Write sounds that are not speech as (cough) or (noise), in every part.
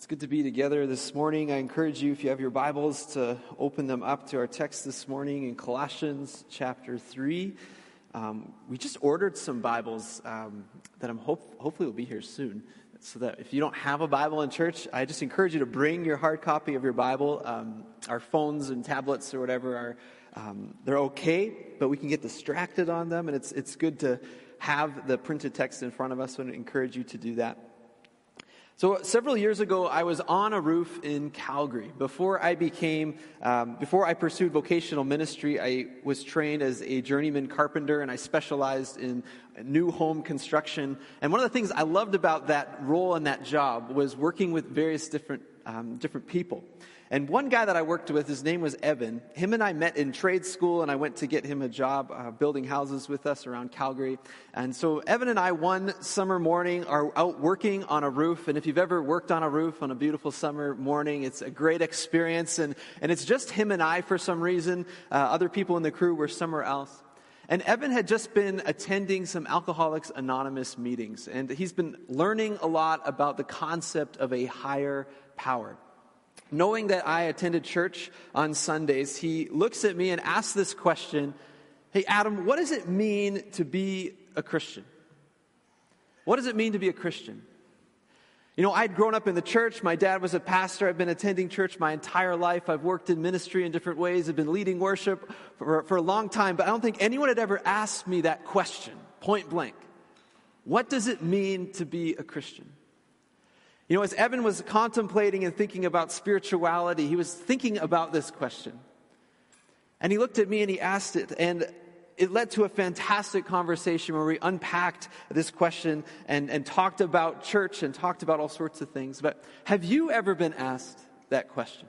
It's good to be together this morning. I encourage you, if you have your Bibles, to open them up to our text this morning in Colossians chapter 3. Um, we just ordered some Bibles um, that I'm hope, hopefully will be here soon. So that if you don't have a Bible in church, I just encourage you to bring your hard copy of your Bible. Um, our phones and tablets or whatever are um, they're okay, but we can get distracted on them, and it's it's good to have the printed text in front of us. So I encourage you to do that. So several years ago, I was on a roof in Calgary. Before I became, um, before I pursued vocational ministry, I was trained as a journeyman carpenter, and I specialized in new home construction. And one of the things I loved about that role and that job was working with various different um, different people. And one guy that I worked with, his name was Evan. Him and I met in trade school, and I went to get him a job uh, building houses with us around Calgary. And so Evan and I, one summer morning, are out working on a roof. And if you've ever worked on a roof on a beautiful summer morning, it's a great experience. And, and it's just him and I for some reason. Uh, other people in the crew were somewhere else. And Evan had just been attending some Alcoholics Anonymous meetings, and he's been learning a lot about the concept of a higher power. Knowing that I attended church on Sundays, he looks at me and asks this question Hey, Adam, what does it mean to be a Christian? What does it mean to be a Christian? You know, I'd grown up in the church. My dad was a pastor. I've been attending church my entire life. I've worked in ministry in different ways. I've been leading worship for, for a long time, but I don't think anyone had ever asked me that question, point blank. What does it mean to be a Christian? You know, as Evan was contemplating and thinking about spirituality, he was thinking about this question. And he looked at me and he asked it, and it led to a fantastic conversation where we unpacked this question and, and talked about church and talked about all sorts of things. But have you ever been asked that question?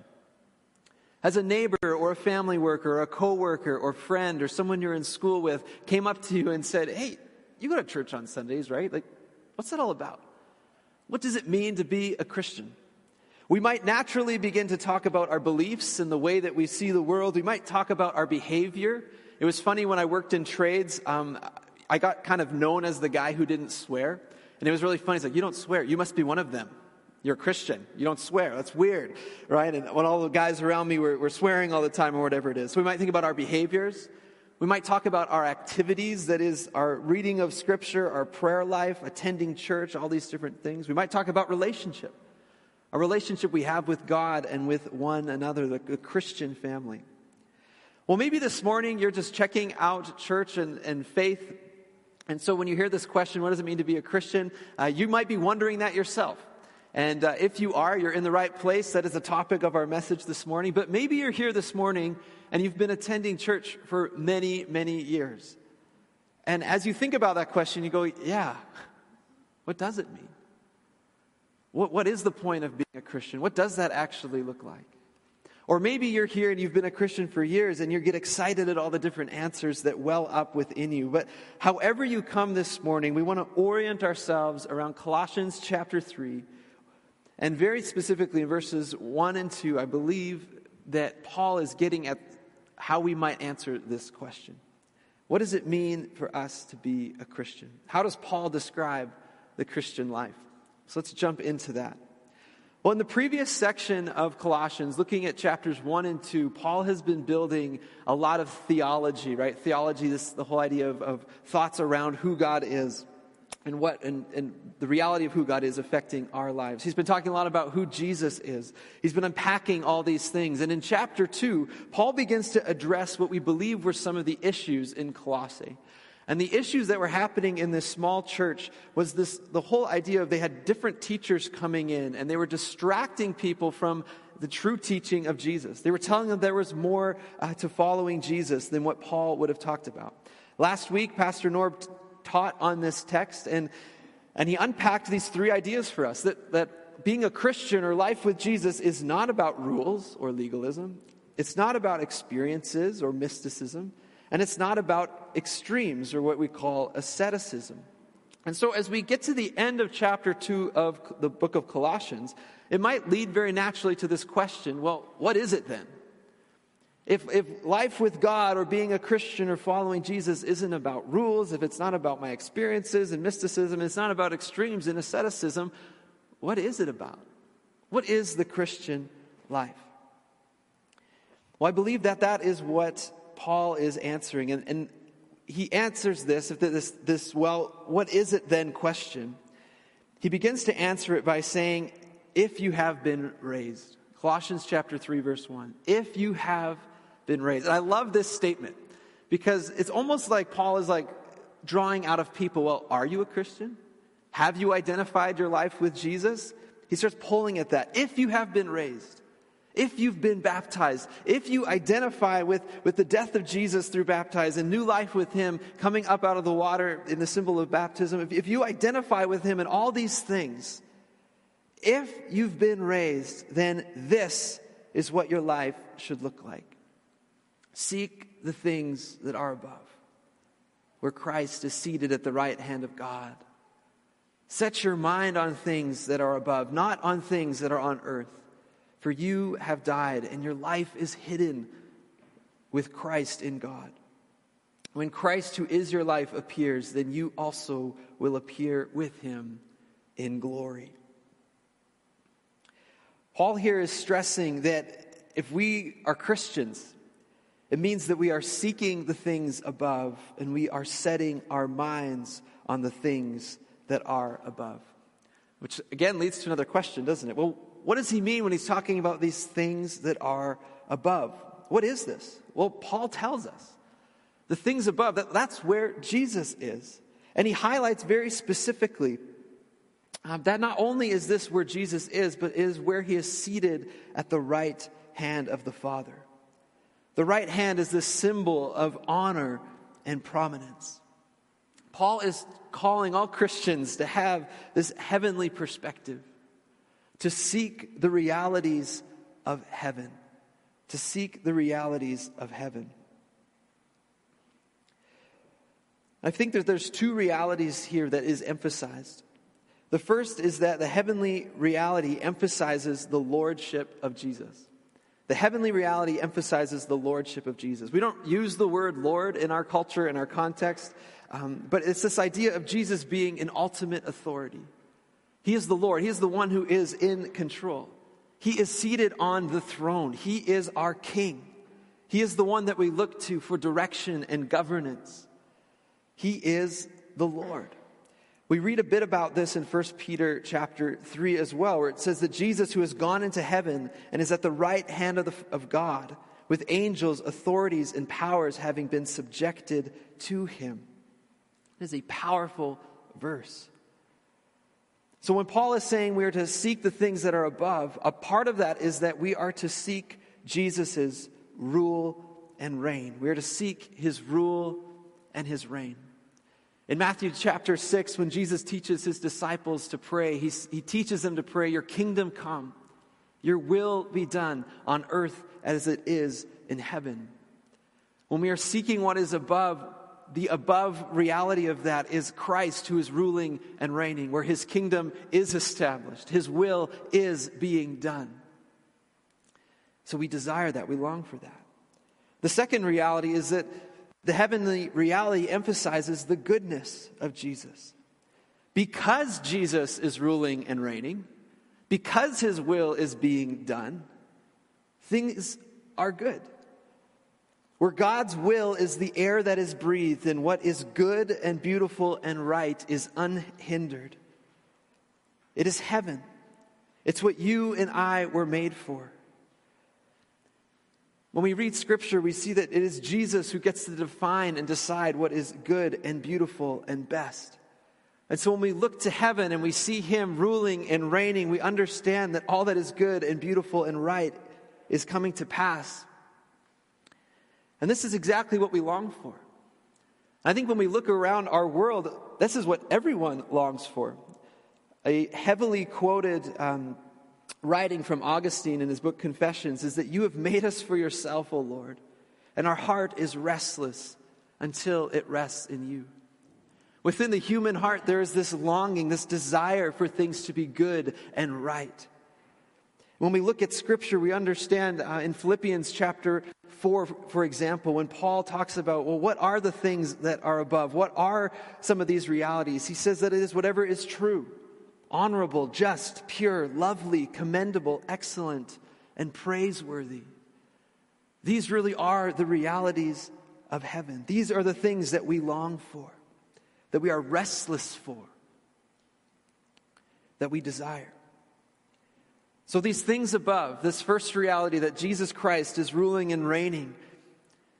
Has a neighbor or a family worker or a coworker or friend or someone you're in school with came up to you and said, Hey, you go to church on Sundays, right? Like, what's that all about? What does it mean to be a Christian? We might naturally begin to talk about our beliefs and the way that we see the world. We might talk about our behavior. It was funny when I worked in trades, um, I got kind of known as the guy who didn't swear. And it was really funny. He's like, you don't swear. You must be one of them. You're a Christian. You don't swear. That's weird, right? And when all the guys around me were, were swearing all the time or whatever it is. So we might think about our behaviors. We might talk about our activities, that is, our reading of Scripture, our prayer life, attending church, all these different things. We might talk about relationship, a relationship we have with God and with one another, the, the Christian family. Well, maybe this morning you're just checking out church and, and faith. And so when you hear this question, what does it mean to be a Christian? Uh, you might be wondering that yourself. And uh, if you are, you're in the right place. That is the topic of our message this morning. But maybe you're here this morning and you've been attending church for many, many years. And as you think about that question, you go, yeah, what does it mean? What, what is the point of being a Christian? What does that actually look like? Or maybe you're here and you've been a Christian for years and you get excited at all the different answers that well up within you. But however you come this morning, we want to orient ourselves around Colossians chapter 3 and very specifically in verses 1 and 2, I believe that Paul is getting at how we might answer this question. What does it mean for us to be a Christian? How does Paul describe the Christian life? So let's jump into that. Well, in the previous section of Colossians, looking at chapters 1 and 2, Paul has been building a lot of theology, right? Theology, this the whole idea of, of thoughts around who God is and what and, and the reality of who God is affecting our lives. He's been talking a lot about who Jesus is. He's been unpacking all these things. And in chapter 2, Paul begins to address what we believe were some of the issues in Colossae. And the issues that were happening in this small church was this the whole idea of they had different teachers coming in and they were distracting people from the true teaching of Jesus. They were telling them there was more uh, to following Jesus than what Paul would have talked about. Last week, Pastor Norb taught on this text, and, and he unpacked these three ideas for us that, that being a Christian or life with Jesus is not about rules or legalism, it's not about experiences or mysticism, and it's not about extremes or what we call asceticism. And so, as we get to the end of chapter 2 of the book of Colossians, it might lead very naturally to this question well, what is it then? If, if life with God or being a Christian or following Jesus isn't about rules, if it's not about my experiences and mysticism, it's not about extremes and asceticism, what is it about? What is the Christian life? Well, I believe that that is what Paul is answering. And, and he answers this, this, this, well, what is it then question. He begins to answer it by saying, if you have been raised. Colossians chapter 3, verse 1. If you have been raised. And I love this statement because it's almost like Paul is like drawing out of people, well, are you a Christian? Have you identified your life with Jesus? He starts pulling at that. If you have been raised, if you've been baptized, if you identify with, with the death of Jesus through baptized and new life with Him coming up out of the water in the symbol of baptism, if, if you identify with Him in all these things, if you've been raised, then this is what your life should look like. Seek the things that are above, where Christ is seated at the right hand of God. Set your mind on things that are above, not on things that are on earth. For you have died, and your life is hidden with Christ in God. When Christ, who is your life, appears, then you also will appear with him in glory. Paul here is stressing that if we are Christians, it means that we are seeking the things above and we are setting our minds on the things that are above. Which again leads to another question, doesn't it? Well, what does he mean when he's talking about these things that are above? What is this? Well, Paul tells us the things above, that, that's where Jesus is. And he highlights very specifically um, that not only is this where Jesus is, but is where he is seated at the right hand of the Father. The right hand is the symbol of honor and prominence. Paul is calling all Christians to have this heavenly perspective to seek the realities of heaven. To seek the realities of heaven. I think that there's two realities here that is emphasized. The first is that the heavenly reality emphasizes the lordship of Jesus. The heavenly reality emphasizes the lordship of Jesus. We don't use the word Lord in our culture, in our context, um, but it's this idea of Jesus being an ultimate authority. He is the Lord. He is the one who is in control. He is seated on the throne. He is our King. He is the one that we look to for direction and governance. He is the Lord. We read a bit about this in 1 Peter chapter 3 as well, where it says that Jesus, who has gone into heaven and is at the right hand of, the, of God, with angels, authorities, and powers having been subjected to him. It is a powerful verse. So when Paul is saying we are to seek the things that are above, a part of that is that we are to seek Jesus' rule and reign. We are to seek his rule and his reign. In Matthew chapter 6, when Jesus teaches his disciples to pray, he, he teaches them to pray, Your kingdom come, your will be done on earth as it is in heaven. When we are seeking what is above, the above reality of that is Christ who is ruling and reigning, where his kingdom is established, his will is being done. So we desire that, we long for that. The second reality is that the heavenly reality emphasizes the goodness of Jesus. Because Jesus is ruling and reigning, because his will is being done, things are good. Where God's will is the air that is breathed, and what is good and beautiful and right is unhindered. It is heaven. It's what you and I were made for. When we read scripture, we see that it is Jesus who gets to define and decide what is good and beautiful and best. And so when we look to heaven and we see him ruling and reigning, we understand that all that is good and beautiful and right is coming to pass. And this is exactly what we long for. I think when we look around our world, this is what everyone longs for. A heavily quoted um, writing from Augustine in his book Confessions is that you have made us for yourself, O Lord, and our heart is restless until it rests in you. Within the human heart, there is this longing, this desire for things to be good and right. When we look at scripture, we understand uh, in Philippians chapter 4, for example, when Paul talks about, well, what are the things that are above? What are some of these realities? He says that it is whatever is true, honorable, just, pure, lovely, commendable, excellent, and praiseworthy. These really are the realities of heaven. These are the things that we long for, that we are restless for, that we desire. So, these things above, this first reality that Jesus Christ is ruling and reigning,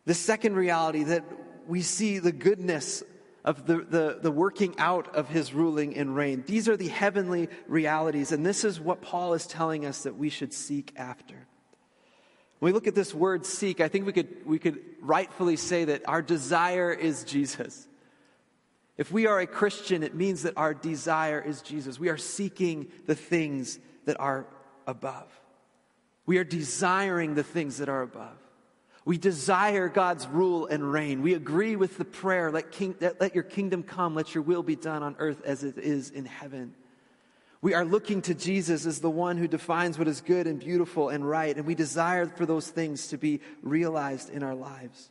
the second reality that we see the goodness of the, the, the working out of his ruling and reign. These are the heavenly realities, and this is what Paul is telling us that we should seek after. When we look at this word seek, I think we could, we could rightfully say that our desire is Jesus. If we are a Christian, it means that our desire is Jesus. We are seeking the things that are above. We are desiring the things that are above. We desire God's rule and reign. We agree with the prayer, let, king, let your kingdom come, let your will be done on earth as it is in heaven. We are looking to Jesus as the one who defines what is good and beautiful and right, and we desire for those things to be realized in our lives.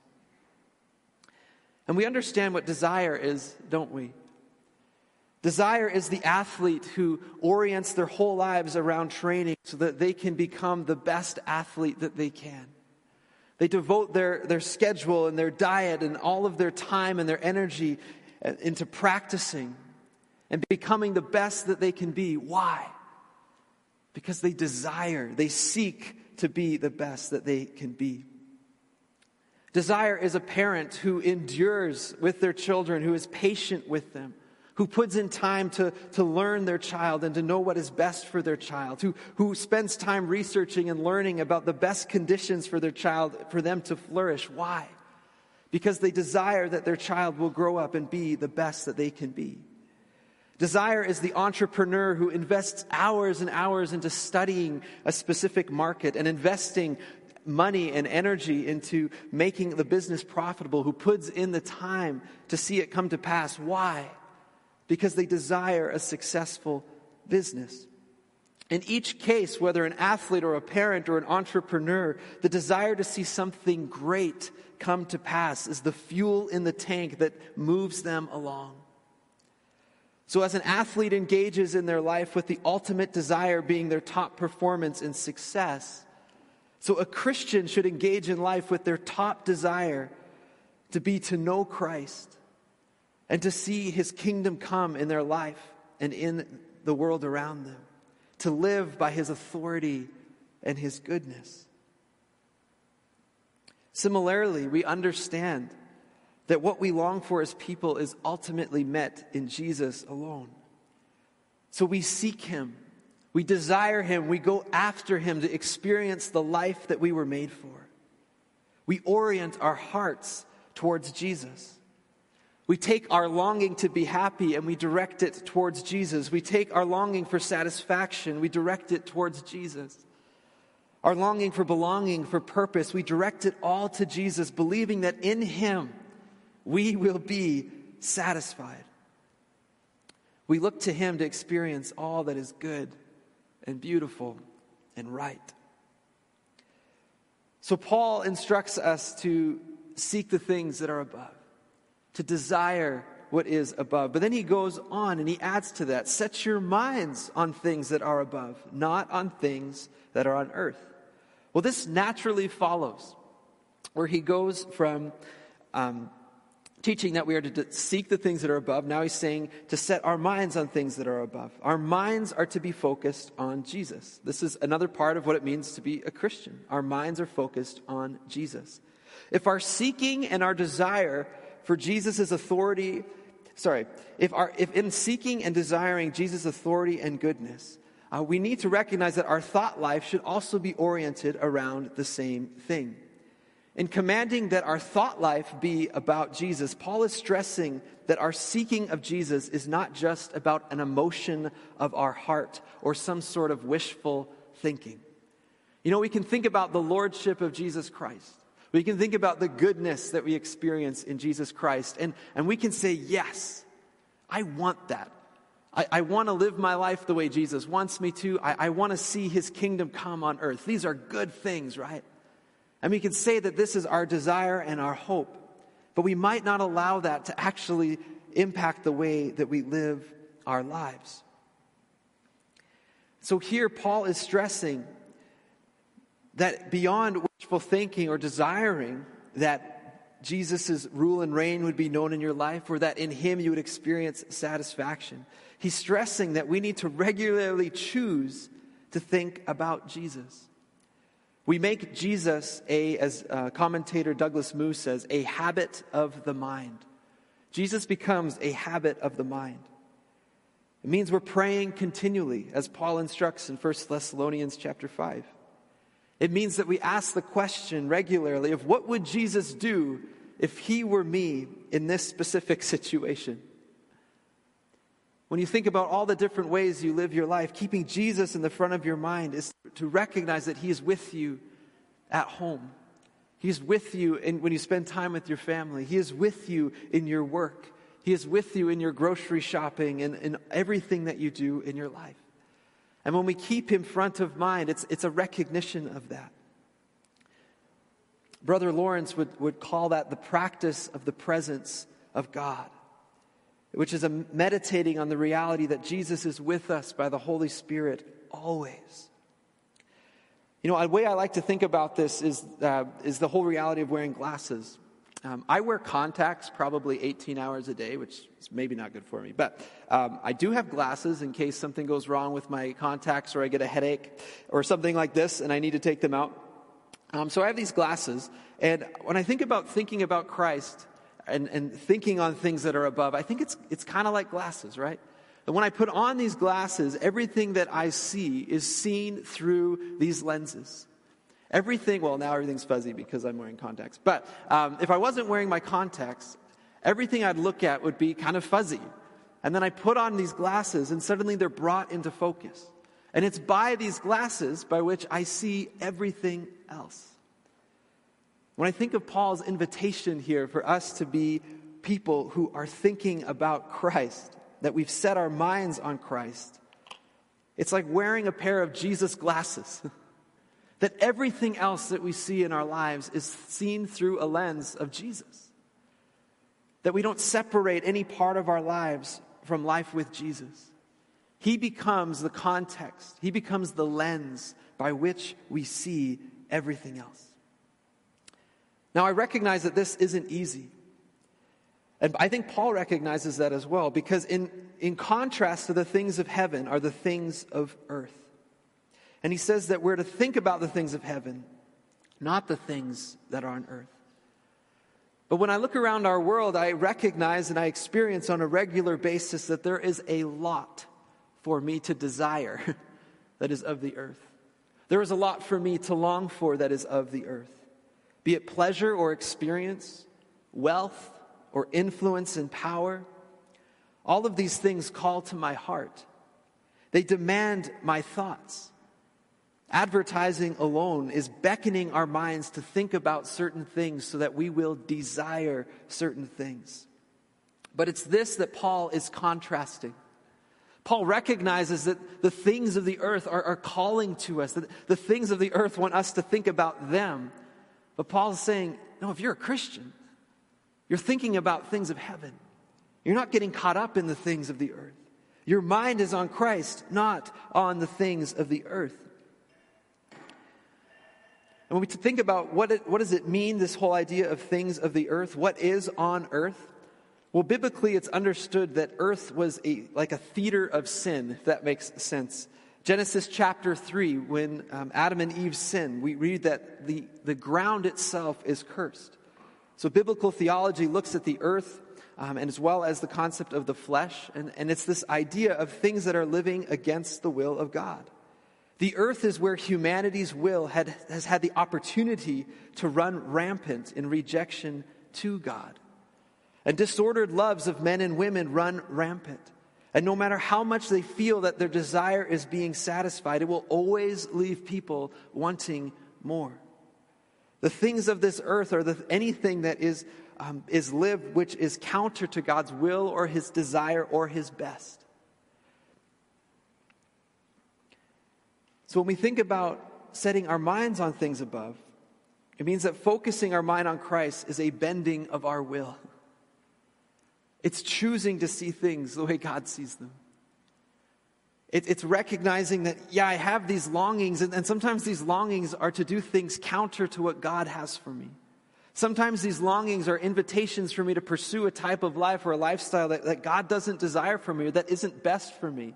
And we understand what desire is, don't we? Desire is the athlete who orients their whole lives around training so that they can become the best athlete that they can. They devote their, their schedule and their diet and all of their time and their energy uh, into practicing and becoming the best that they can be. Why? Because they desire, they seek to be the best that they can be. Desire is a parent who endures with their children, who is patient with them, who puts in time to, to learn their child and to know what is best for their child, who, who spends time researching and learning about the best conditions for their child for them to flourish. Why? Because they desire that their child will grow up and be the best that they can be. Desire is the entrepreneur who invests hours and hours into studying a specific market and investing money and energy into making the business profitable, who puts in the time to see it come to pass. Why? Because they desire a successful business. In each case, whether an athlete or a parent or an entrepreneur, the desire to see something great come to pass is the fuel in the tank that moves them along. So, as an athlete engages in their life with the ultimate desire being their top performance and success, so a Christian should engage in life with their top desire to be to know Christ and to see his kingdom come in their life and in the world around them, to live by his authority and his goodness. Similarly, we understand that what we long for as people is ultimately met in Jesus alone. So we seek him, we desire him, we go after him to experience the life that we were made for. We orient our hearts towards Jesus. We take our longing to be happy and we direct it towards Jesus. We take our longing for satisfaction, we direct it towards Jesus. Our longing for belonging, for purpose, we direct it all to Jesus, believing that in Him we will be satisfied. We look to Him to experience all that is good and beautiful and right. So, Paul instructs us to seek the things that are above to desire what is above. But then he goes on and he adds to that set your minds on things that are above, not on things that are on earth. Well, this naturally follows where he goes from um, teaching that we are to seek the things that are above. Now he's saying to set our minds on things that are above. Our minds are to be focused on Jesus. This is another part of what it means to be a Christian. Our minds are focused on Jesus. If our seeking and our desire for Jesus' authority, sorry, if, our, if in seeking and desiring Jesus' authority and goodness, uh, we need to recognize that our thought life should also be oriented around the same thing. In commanding that our thought life be about Jesus, Paul is stressing that our seeking of Jesus is not just about an emotion of our heart or some sort of wishful thinking. You know, we can think about the lordship of Jesus Christ. We can think about the goodness that we experience in Jesus Christ, and, and we can say, Yes, I want that. I, I want to live my life the way Jesus wants me to. I, I want to see his kingdom come on earth. These are good things, right? And we can say that this is our desire and our hope, but we might not allow that to actually impact the way that we live our lives. So here, Paul is stressing that beyond wishful thinking or desiring that Jesus' rule and reign would be known in your life or that in him you would experience satisfaction, he's stressing that we need to regularly choose to think about Jesus. We make Jesus a, as uh, commentator Douglas Moo says, a habit of the mind. Jesus becomes a habit of the mind. It means we're praying continually, as Paul instructs in 1 Thessalonians chapter 5. It means that we ask the question regularly of what would Jesus do if he were me in this specific situation? When you think about all the different ways you live your life, keeping Jesus in the front of your mind is to recognize that he is with you at home. He's with you in, when you spend time with your family. He is with you in your work. He is with you in your grocery shopping and in everything that you do in your life. And when we keep him front of mind, it's, it's a recognition of that. Brother Lawrence would, would call that the practice of the presence of God, which is a meditating on the reality that Jesus is with us by the Holy Spirit always. You know, a way I like to think about this is, uh, is the whole reality of wearing glasses. Um, I wear contacts probably 18 hours a day, which is maybe not good for me. But um, I do have glasses in case something goes wrong with my contacts or I get a headache or something like this and I need to take them out. Um, so I have these glasses. And when I think about thinking about Christ and, and thinking on things that are above, I think it's, it's kind of like glasses, right? And when I put on these glasses, everything that I see is seen through these lenses. Everything, well, now everything's fuzzy because I'm wearing contacts. But um, if I wasn't wearing my contacts, everything I'd look at would be kind of fuzzy. And then I put on these glasses, and suddenly they're brought into focus. And it's by these glasses by which I see everything else. When I think of Paul's invitation here for us to be people who are thinking about Christ, that we've set our minds on Christ, it's like wearing a pair of Jesus glasses. (laughs) that everything else that we see in our lives is seen through a lens of Jesus. That we don't separate any part of our lives from life with Jesus. He becomes the context, He becomes the lens by which we see everything else. Now, I recognize that this isn't easy. And I think Paul recognizes that as well, because in, in contrast to the things of heaven are the things of earth. And he says that we're to think about the things of heaven, not the things that are on earth. But when I look around our world, I recognize and I experience on a regular basis that there is a lot for me to desire (laughs) that is of the earth. There is a lot for me to long for that is of the earth, be it pleasure or experience, wealth or influence and power. All of these things call to my heart. They demand my thoughts. Advertising alone is beckoning our minds to think about certain things so that we will desire certain things. But it's this that Paul is contrasting. Paul recognizes that the things of the earth are, are calling to us, that the things of the earth want us to think about them. But Paul is saying, no, if you're a Christian, you're thinking about things of heaven. You're not getting caught up in the things of the earth. Your mind is on Christ, not on the things of the earth. And when we think about what, it, what does it mean, this whole idea of things of the earth, what is on earth? Well, biblically, it's understood that earth was a, like a theater of sin, if that makes sense. Genesis chapter 3, when um, Adam and Eve sin, we read that the, the ground itself is cursed. So, biblical theology looks at the earth um, and as well as the concept of the flesh, and, and it's this idea of things that are living against the will of God. The earth is where humanity's will had, has had the opportunity to run rampant in rejection to God. And disordered loves of men and women run rampant. And no matter how much they feel that their desire is being satisfied, it will always leave people wanting more. The things of this earth are the, anything that is, um, is lived which is counter to God's will or his desire or his best. So when we think about setting our minds on things above, it means that focusing our mind on Christ is a bending of our will. It's choosing to see things the way God sees them. It, it's recognizing that, yeah, I have these longings, and, and sometimes these longings are to do things counter to what God has for me. Sometimes these longings are invitations for me to pursue a type of life or a lifestyle that, that God doesn't desire for me or that isn't best for me.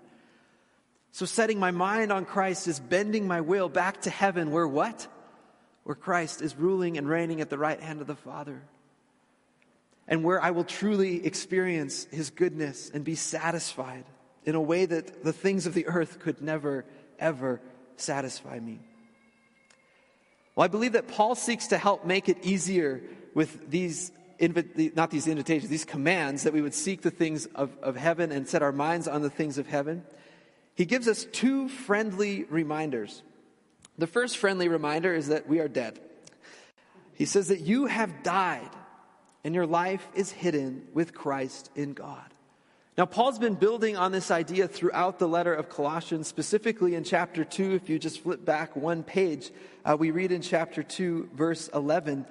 So setting my mind on Christ is bending my will back to heaven where what? Where Christ is ruling and reigning at the right hand of the Father. And where I will truly experience his goodness and be satisfied in a way that the things of the earth could never, ever satisfy me. Well, I believe that Paul seeks to help make it easier with these, not these invitations, these commands that we would seek the things of, of heaven and set our minds on the things of heaven. He gives us two friendly reminders. The first friendly reminder is that we are dead. He says that you have died and your life is hidden with Christ in God. Now, Paul's been building on this idea throughout the letter of Colossians, specifically in chapter 2. If you just flip back one page, uh, we read in chapter 2, verse 11,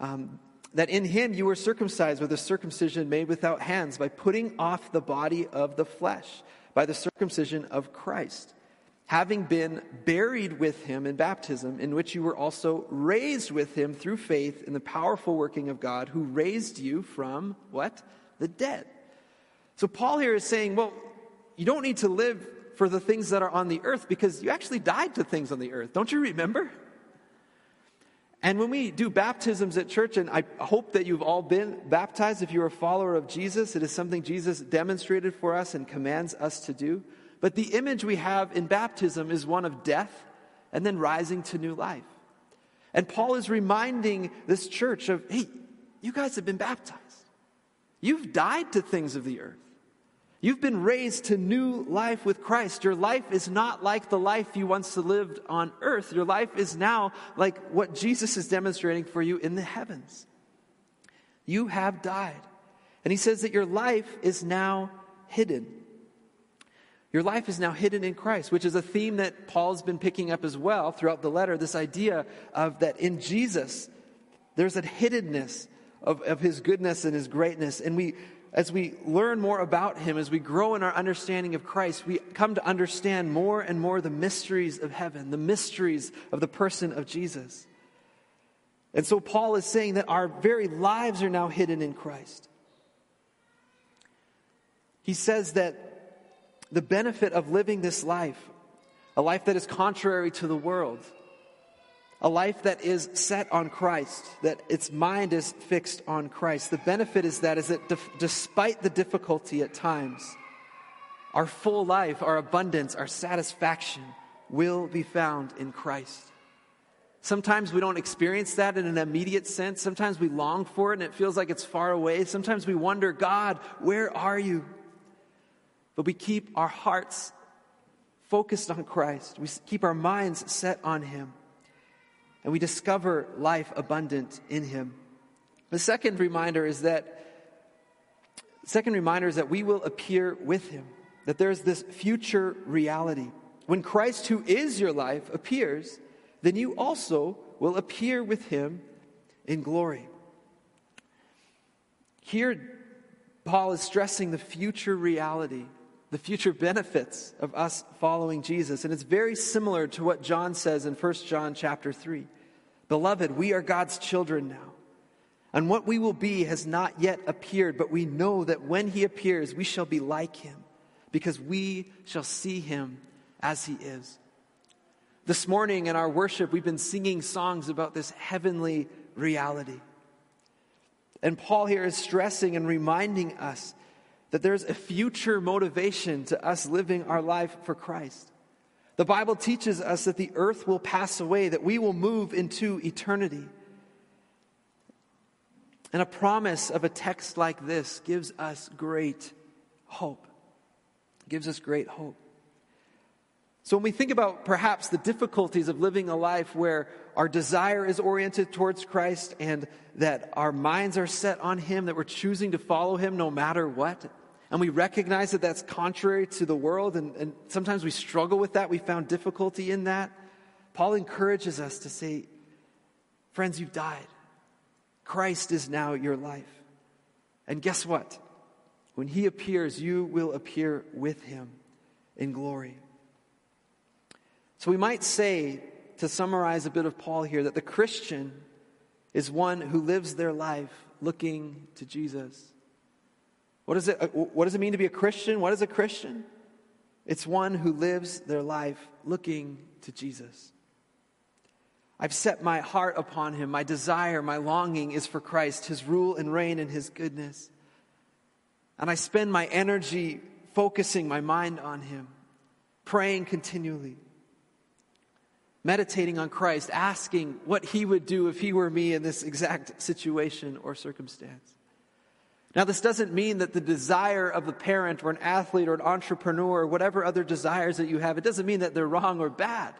um, that in him you were circumcised with a circumcision made without hands by putting off the body of the flesh by the circumcision of Christ, having been buried with him in baptism, in which you were also raised with him through faith in the powerful working of God who raised you from what? The dead. So Paul here is saying, well, you don't need to live for the things that are on the earth because you actually died to things on the earth. Don't you remember? And when we do baptisms at church, and I hope that you've all been baptized, if you're a follower of Jesus, it is something Jesus demonstrated for us and commands us to do. But the image we have in baptism is one of death and then rising to new life. And Paul is reminding this church of, hey, you guys have been baptized. You've died to things of the earth. You've been raised to new life with Christ. Your life is not like the life you once lived on earth. Your life is now like what Jesus is demonstrating for you in the heavens. You have died. And he says that your life is now hidden. Your life is now hidden in Christ, which is a theme that Paul's been picking up as well throughout the letter. This idea of that in Jesus, there's a hiddenness of, of his goodness and his greatness. And we, as we learn more about him, as we grow in our understanding of Christ, we come to understand more and more the mysteries of heaven, the mysteries of the person of Jesus. And so Paul is saying that our very lives are now hidden in Christ. He says that the benefit of living this life, a life that is contrary to the world, a life that is set on Christ, that its mind is fixed on Christ. The benefit is that is that despite the difficulty at times, our full life, our abundance, our satisfaction will be found in Christ. Sometimes we don't experience that in an immediate sense. Sometimes we long for it and it feels like it's far away. Sometimes we wonder, God, where are you? But we keep our hearts focused on Christ. We keep our minds set on Him and we discover life abundant in him. The second reminder is that second reminder is that we will appear with him. That there's this future reality. When Christ who is your life appears, then you also will appear with him in glory. Here Paul is stressing the future reality the future benefits of us following Jesus. And it's very similar to what John says in 1 John chapter 3. Beloved, we are God's children now. And what we will be has not yet appeared, but we know that when he appears, we shall be like him, because we shall see him as he is. This morning in our worship, we've been singing songs about this heavenly reality. And Paul here is stressing and reminding us that there's a future motivation to us living our life for Christ. The Bible teaches us that the earth will pass away, that we will move into eternity. And a promise of a text like this gives us great hope. Gives us great hope. So when we think about perhaps the difficulties of living a life where our desire is oriented towards Christ and that our minds are set on Him, that we're choosing to follow Him no matter what, and we recognize that that's contrary to the world, and, and sometimes we struggle with that. We found difficulty in that. Paul encourages us to say, Friends, you've died. Christ is now your life. And guess what? When he appears, you will appear with him in glory. So we might say, to summarize a bit of Paul here, that the Christian is one who lives their life looking to Jesus. What, is it, what does it mean to be a Christian? What is a Christian? It's one who lives their life looking to Jesus. I've set my heart upon him. My desire, my longing is for Christ, his rule and reign and his goodness. And I spend my energy focusing my mind on him, praying continually, meditating on Christ, asking what he would do if he were me in this exact situation or circumstance. Now, this doesn't mean that the desire of a parent or an athlete or an entrepreneur or whatever other desires that you have, it doesn't mean that they're wrong or bad.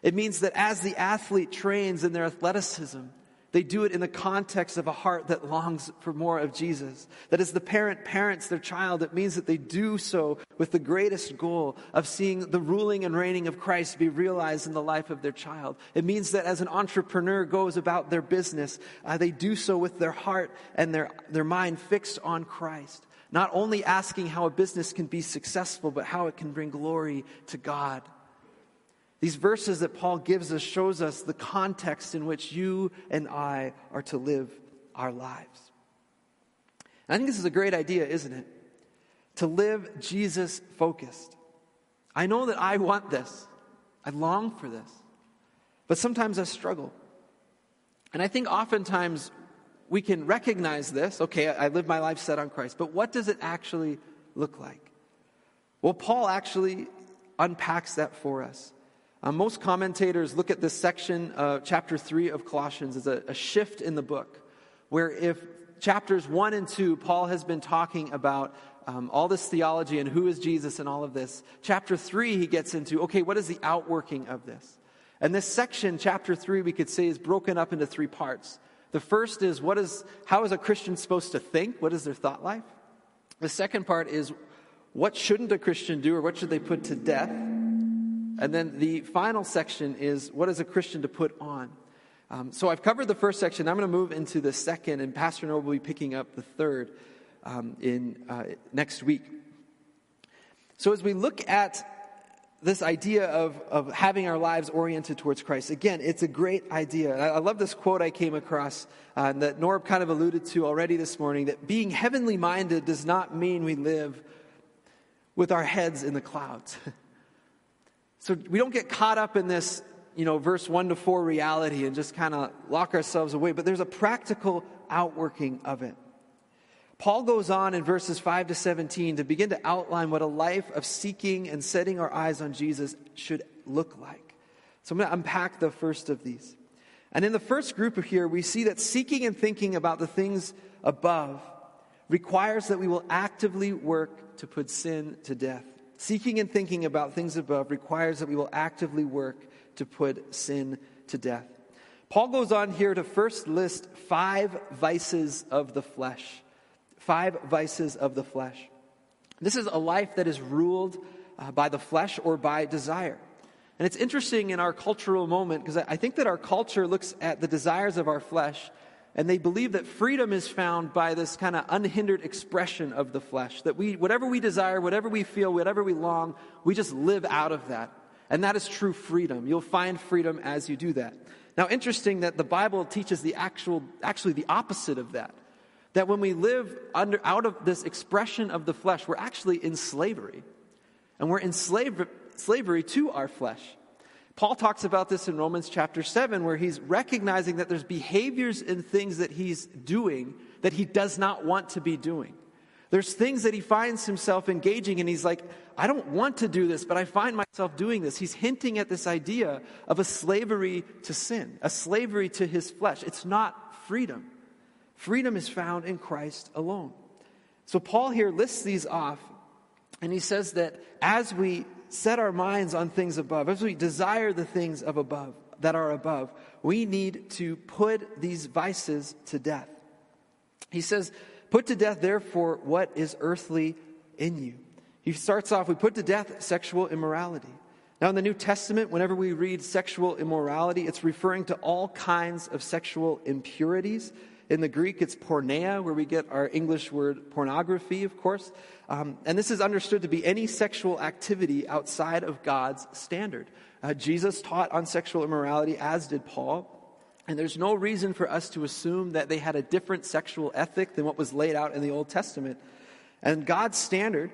It means that as the athlete trains in their athleticism, they do it in the context of a heart that longs for more of Jesus. That as the parent parents their child, it means that they do so with the greatest goal of seeing the ruling and reigning of Christ be realized in the life of their child. It means that as an entrepreneur goes about their business, uh, they do so with their heart and their, their mind fixed on Christ. Not only asking how a business can be successful, but how it can bring glory to God. These verses that Paul gives us shows us the context in which you and I are to live our lives. And I think this is a great idea, isn't it? To live Jesus focused. I know that I want this. I long for this. But sometimes I struggle. And I think oftentimes we can recognize this. Okay, I live my life set on Christ. But what does it actually look like? Well, Paul actually unpacks that for us. Uh, most commentators look at this section, uh, chapter 3 of Colossians, as a, a shift in the book, where if chapters 1 and 2, Paul has been talking about um, all this theology and who is Jesus and all of this. Chapter 3, he gets into, okay, what is the outworking of this? And this section, chapter 3, we could say is broken up into three parts. The first is, what is, how is a Christian supposed to think? What is their thought life? The second part is, what shouldn't a Christian do or what should they put to death? And then the final section is what is a Christian to put on? Um, so I've covered the first section. I'm going to move into the second, and Pastor Noah will be picking up the third um, in uh, next week. So as we look at this idea of, of having our lives oriented towards Christ, again, it's a great idea. I, I love this quote I came across uh, that Norb kind of alluded to already this morning that being heavenly minded does not mean we live with our heads in the clouds. (laughs) So we don't get caught up in this, you know, verse 1 to 4 reality and just kind of lock ourselves away, but there's a practical outworking of it. Paul goes on in verses 5 to 17 to begin to outline what a life of seeking and setting our eyes on Jesus should look like. So I'm going to unpack the first of these. And in the first group here, we see that seeking and thinking about the things above requires that we will actively work to put sin to death. Seeking and thinking about things above requires that we will actively work to put sin to death. Paul goes on here to first list five vices of the flesh. Five vices of the flesh. This is a life that is ruled uh, by the flesh or by desire. And it's interesting in our cultural moment because I think that our culture looks at the desires of our flesh and they believe that freedom is found by this kind of unhindered expression of the flesh. That we, whatever we desire, whatever we feel, whatever we long, we just live out of that. And that is true freedom. You'll find freedom as you do that. Now, interesting that the Bible teaches the actual, actually the opposite of that. That when we live under, out of this expression of the flesh, we're actually in slavery. And we're in slave, slavery to our flesh. Paul talks about this in Romans chapter 7, where he's recognizing that there's behaviors and things that he's doing that he does not want to be doing. There's things that he finds himself engaging and He's like, I don't want to do this, but I find myself doing this. He's hinting at this idea of a slavery to sin, a slavery to his flesh. It's not freedom. Freedom is found in Christ alone. So Paul here lists these off, and he says that as we set our minds on things above, as we desire the things of above that are above, we need to put these vices to death. He says, Put to death, therefore, what is earthly in you. He starts off, we put to death sexual immorality. Now, in the New Testament, whenever we read sexual immorality, it's referring to all kinds of sexual impurities. In the Greek, it's porneia, where we get our English word pornography, of course. Um, and this is understood to be any sexual activity outside of God's standard. Uh, Jesus taught on sexual immorality, as did Paul. And there's no reason for us to assume that they had a different sexual ethic than what was laid out in the Old Testament. And God's standard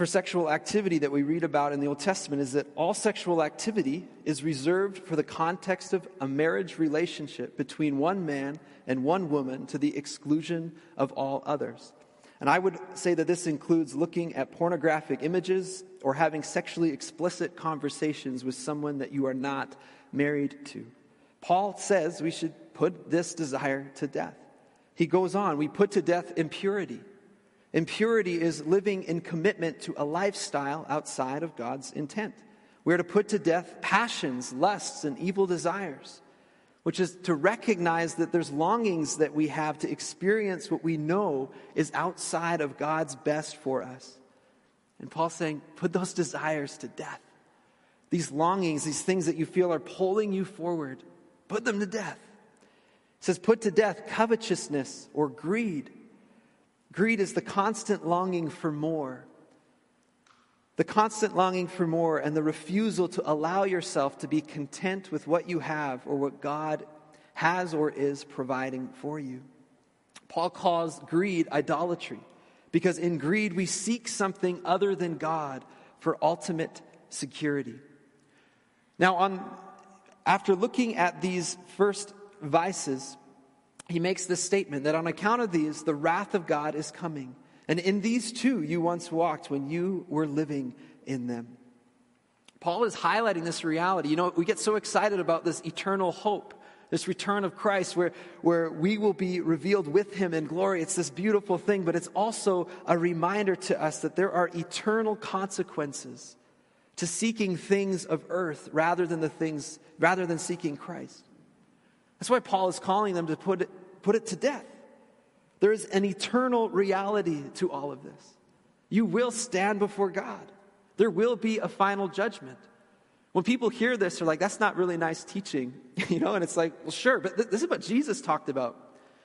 for sexual activity that we read about in the Old Testament is that all sexual activity is reserved for the context of a marriage relationship between one man and one woman to the exclusion of all others. And I would say that this includes looking at pornographic images or having sexually explicit conversations with someone that you are not married to. Paul says we should put this desire to death. He goes on, we put to death impurity. Impurity is living in commitment to a lifestyle outside of God's intent. We're to put to death passions, lusts, and evil desires, which is to recognize that there's longings that we have to experience what we know is outside of God's best for us. And Paul's saying, put those desires to death. These longings, these things that you feel are pulling you forward, Put them to death. It says, put to death covetousness or greed. Greed is the constant longing for more. The constant longing for more and the refusal to allow yourself to be content with what you have or what God has or is providing for you. Paul calls greed idolatry because in greed we seek something other than God for ultimate security. Now, on after looking at these first vices, he makes this statement that on account of these, the wrath of God is coming. And in these too, you once walked when you were living in them. Paul is highlighting this reality. You know, we get so excited about this eternal hope, this return of Christ, where, where we will be revealed with him in glory. It's this beautiful thing, but it's also a reminder to us that there are eternal consequences to seeking things of earth rather than the things rather than seeking Christ. That's why Paul is calling them to put put it to death. There is an eternal reality to all of this. You will stand before God. There will be a final judgment. When people hear this, they're like, that's not really nice teaching, (laughs) you know, and it's like, well, sure, but th- this is what Jesus talked about.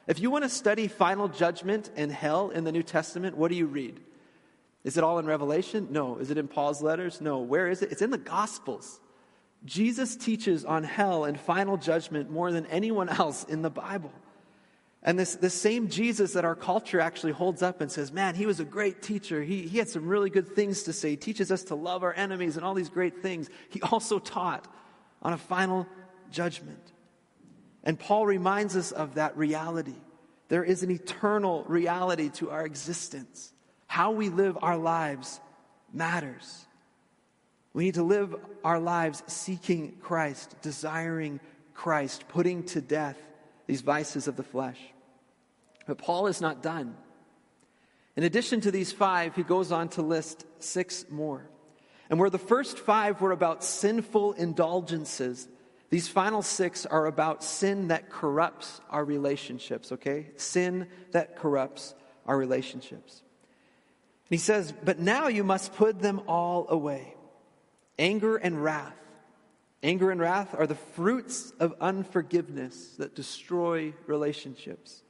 If you want to study final judgment and hell in the New Testament, what do you read? Is it all in Revelation? No. Is it in Paul's letters? No. Where is it? It's in the Gospels. Jesus teaches on hell and final judgment more than anyone else in the Bible. And this, this same Jesus that our culture actually holds up and says, man, he was a great teacher. He, he had some really good things to say. He teaches us to love our enemies and all these great things. He also taught on a final judgment. And Paul reminds us of that reality. There is an eternal reality to our existence. How we live our lives matters. We need to live our lives seeking Christ, desiring Christ, putting to death these vices of the flesh. But Paul is not done. In addition to these five, he goes on to list six more. And where the first five were about sinful indulgences, these final six are about sin that corrupts our relationships, okay? Sin that corrupts our relationships. He says, But now you must put them all away anger and wrath. Anger and wrath are the fruits of unforgiveness that destroy relationships.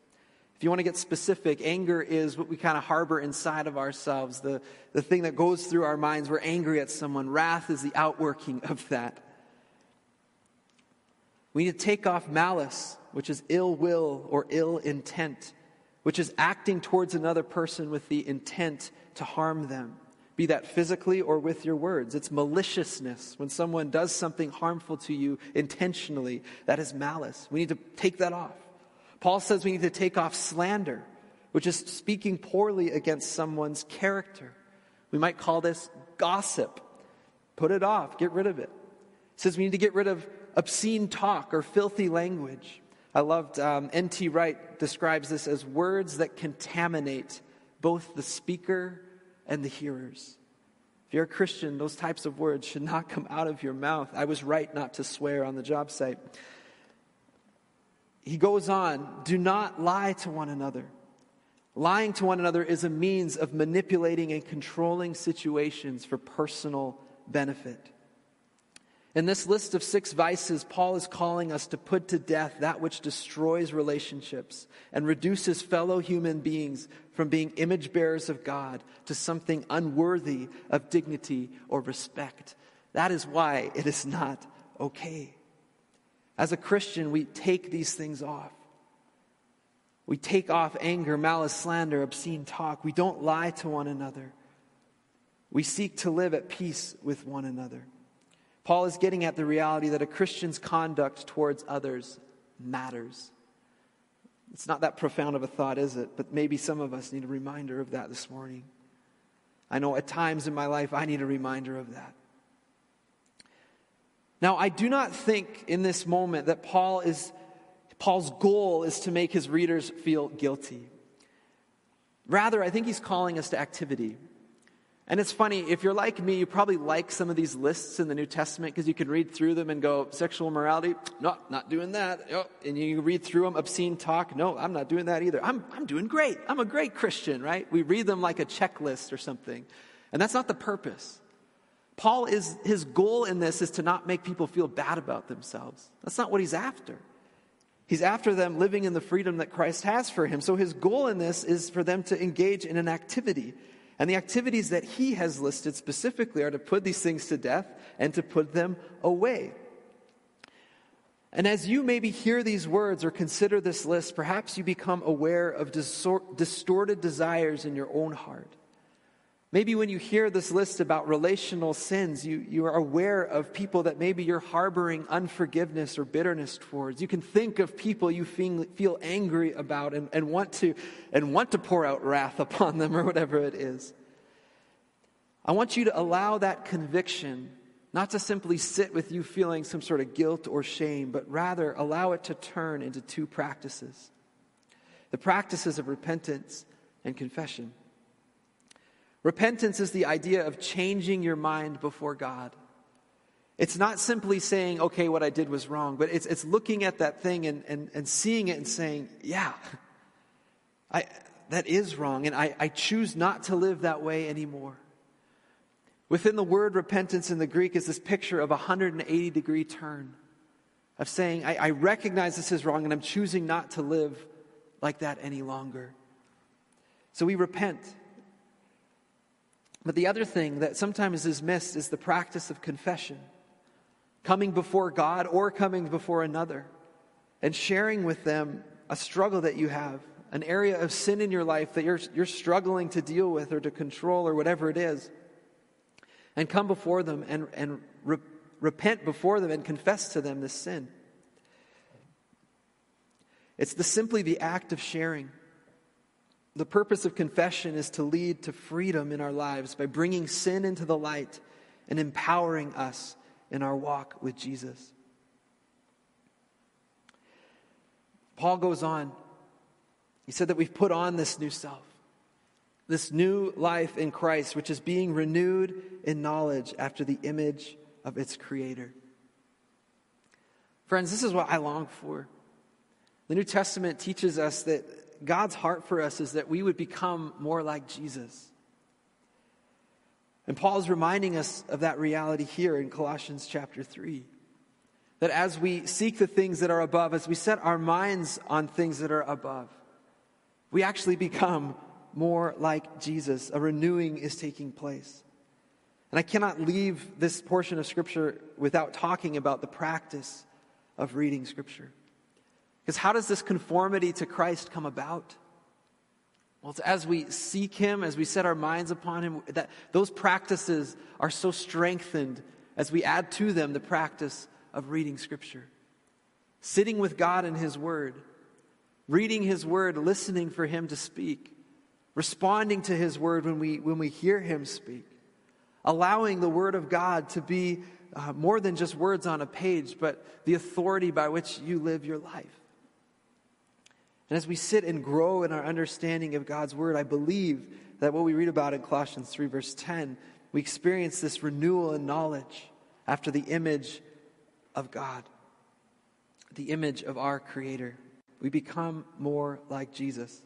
You want to get specific, anger is what we kind of harbor inside of ourselves, the, the thing that goes through our minds. We're angry at someone. Wrath is the outworking of that. We need to take off malice, which is ill will or ill intent, which is acting towards another person with the intent to harm them, be that physically or with your words. It's maliciousness. When someone does something harmful to you intentionally, that is malice. We need to take that off. Paul says we need to take off slander, which is speaking poorly against someone's character. We might call this gossip. Put it off, get rid of it. He says we need to get rid of obscene talk or filthy language. I loved um, N.T. Wright describes this as words that contaminate both the speaker and the hearers. If you're a Christian, those types of words should not come out of your mouth. I was right not to swear on the job site. He goes on do not lie to one another. Lying to one another is a means of manipulating and controlling situations for personal benefit. In this list of six vices, Paul is calling us to put to death that which destroys relationships and reduces fellow human beings from being image bearers of God to something unworthy of dignity or respect. That is why it is not okay. As a Christian, we take these things off. We take off anger, malice, slander, obscene talk. We don't lie to one another. We seek to live at peace with one another. Paul is getting at the reality that a Christian's conduct towards others matters. It's not that profound of a thought, is it? But maybe some of us need a reminder of that this morning. I know at times in my life I need a reminder of that. Now, I do not think in this moment that Paul is Paul's goal is to make his readers feel guilty. Rather, I think he's calling us to activity. And it's funny, if you're like me, you probably like some of these lists in the New Testament because you can read through them and go, sexual morality, no, not doing that. Oh, and you read through them, obscene talk, no, I'm not doing that either. I'm, I'm doing great. I'm a great Christian, right? We read them like a checklist or something. And that's not the purpose. Paul is, his goal in this is to not make people feel bad about themselves. That's not what he's after. He's after them living in the freedom that Christ has for him. So his goal in this is for them to engage in an activity and the activities that he has listed specifically are to put these things to death and to put them away. And as you maybe hear these words or consider this list, perhaps you become aware of distorted desires in your own heart. Maybe when you hear this list about relational sins, you, you are aware of people that maybe you're harboring unforgiveness or bitterness towards. You can think of people you feel, feel angry about and, and, want to, and want to pour out wrath (laughs) upon them or whatever it is. I want you to allow that conviction not to simply sit with you feeling some sort of guilt or shame, but rather allow it to turn into two practices the practices of repentance and confession. Repentance is the idea of changing your mind before God. It's not simply saying, okay, what I did was wrong, but it's, it's looking at that thing and, and, and seeing it and saying, yeah, I, that is wrong, and I, I choose not to live that way anymore. Within the word repentance in the Greek is this picture of a 180 degree turn of saying, I, I recognize this is wrong, and I'm choosing not to live like that any longer. So we repent. But the other thing that sometimes is missed is the practice of confession coming before God or coming before another and sharing with them a struggle that you have, an area of sin in your life that you're, you're struggling to deal with or to control or whatever it is. And come before them and, and re- repent before them and confess to them this sin. It's the, simply the act of sharing. The purpose of confession is to lead to freedom in our lives by bringing sin into the light and empowering us in our walk with Jesus. Paul goes on. He said that we've put on this new self, this new life in Christ, which is being renewed in knowledge after the image of its creator. Friends, this is what I long for. The New Testament teaches us that God's heart for us is that we would become more like Jesus. And Paul is reminding us of that reality here in Colossians chapter 3. That as we seek the things that are above, as we set our minds on things that are above, we actually become more like Jesus. A renewing is taking place. And I cannot leave this portion of Scripture without talking about the practice of reading Scripture. Because how does this conformity to Christ come about? Well, it's as we seek Him, as we set our minds upon Him, that those practices are so strengthened as we add to them the practice of reading Scripture. Sitting with God in His Word, reading His Word, listening for Him to speak, responding to His Word when we, when we hear Him speak, allowing the Word of God to be uh, more than just words on a page, but the authority by which you live your life. And as we sit and grow in our understanding of God's word, I believe that what we read about in Colossians 3, verse 10, we experience this renewal in knowledge after the image of God, the image of our Creator. We become more like Jesus.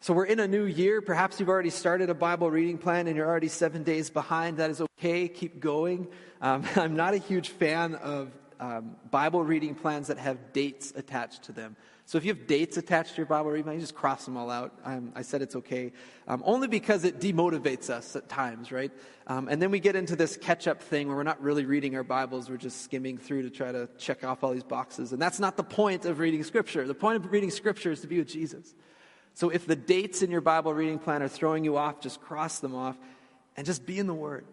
So we're in a new year. Perhaps you've already started a Bible reading plan and you're already seven days behind. That is okay, keep going. Um, (laughs) I'm not a huge fan of um, Bible reading plans that have dates attached to them. So if you have dates attached to your Bible reading you just cross them all out. Um, I said it's okay, um, only because it demotivates us at times, right? Um, and then we get into this catch-up thing where we're not really reading our Bibles; we're just skimming through to try to check off all these boxes. And that's not the point of reading Scripture. The point of reading Scripture is to be with Jesus. So if the dates in your Bible reading plan are throwing you off, just cross them off and just be in the Word.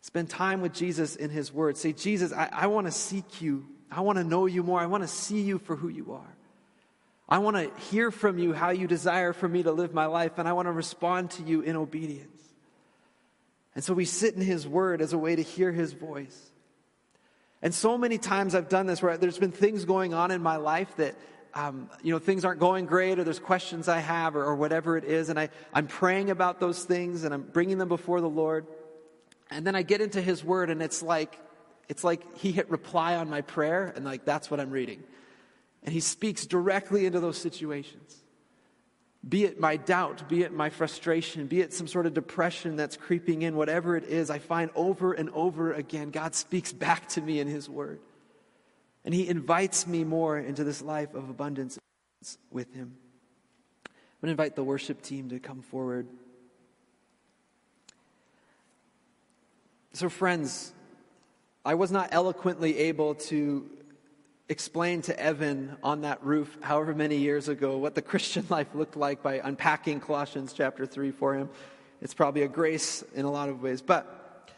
Spend time with Jesus in His Word. Say, Jesus, I, I want to seek you. I want to know you more. I want to see you for who you are. I want to hear from you how you desire for me to live my life, and I want to respond to you in obedience. And so we sit in His Word as a way to hear His voice. And so many times I've done this where there's been things going on in my life that, um, you know, things aren't going great or there's questions I have or, or whatever it is. And I, I'm praying about those things and I'm bringing them before the Lord. And then I get into His Word and it's like, it's like He hit reply on my prayer and like that's what I'm reading. And he speaks directly into those situations. Be it my doubt, be it my frustration, be it some sort of depression that's creeping in, whatever it is, I find over and over again, God speaks back to me in his word. And he invites me more into this life of abundance with him. I'm going to invite the worship team to come forward. So, friends, I was not eloquently able to explained to Evan on that roof however many years ago what the (laughs) Christian life looked like by unpacking Colossians chapter 3 for him. It's probably a grace in a lot of ways. But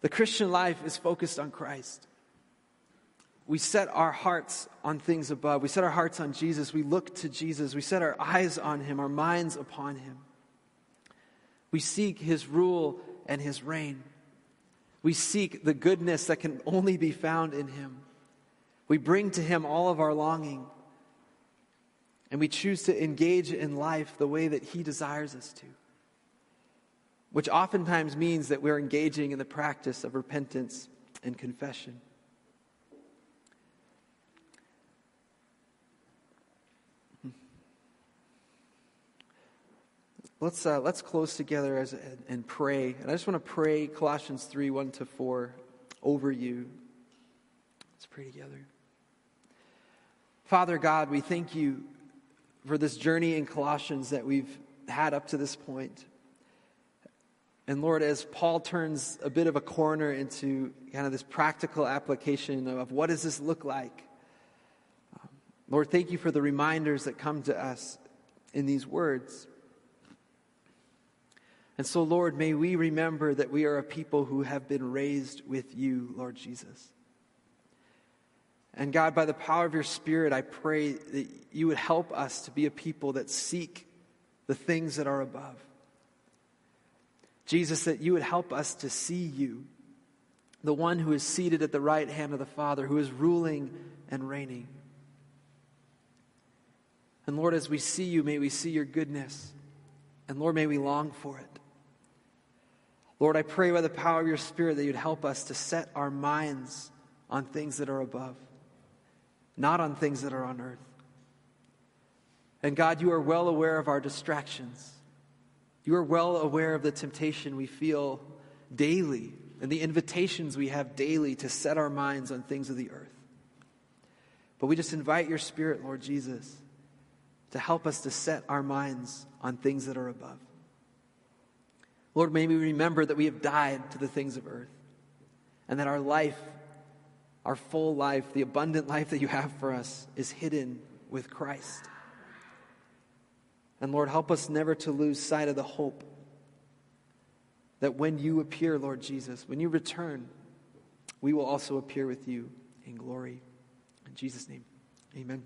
the Christian life is focused on Christ. We set our hearts on things above. We set our hearts on Jesus. We look to Jesus. We set our eyes on him, our minds upon him. We seek his rule and his reign. We seek the goodness that can only be found in him. We bring to Him all of our longing. And we choose to engage in life the way that He desires us to, which oftentimes means that we're engaging in the practice of repentance and confession. Let's, uh, let's close together as, and pray. And I just want to pray Colossians 3 1 to 4 over you. Let's pray together. Father God, we thank you for this journey in Colossians that we've had up to this point. And Lord, as Paul turns a bit of a corner into kind of this practical application of what does this look like, um, Lord, thank you for the reminders that come to us in these words. And so, Lord, may we remember that we are a people who have been raised with you, Lord Jesus. And God, by the power of your Spirit, I pray that you would help us to be a people that seek the things that are above. Jesus, that you would help us to see you, the one who is seated at the right hand of the Father, who is ruling and reigning. And Lord, as we see you, may we see your goodness. And Lord, may we long for it. Lord, I pray by the power of your Spirit that you'd help us to set our minds on things that are above not on things that are on earth. And God, you are well aware of our distractions. You are well aware of the temptation we feel daily and the invitations we have daily to set our minds on things of the earth. But we just invite your Spirit, Lord Jesus, to help us to set our minds on things that are above. Lord, may we remember that we have died to the things of earth and that our life our full life, the abundant life that you have for us, is hidden with Christ. And Lord, help us never to lose sight of the hope that when you appear, Lord Jesus, when you return, we will also appear with you in glory. In Jesus' name, amen.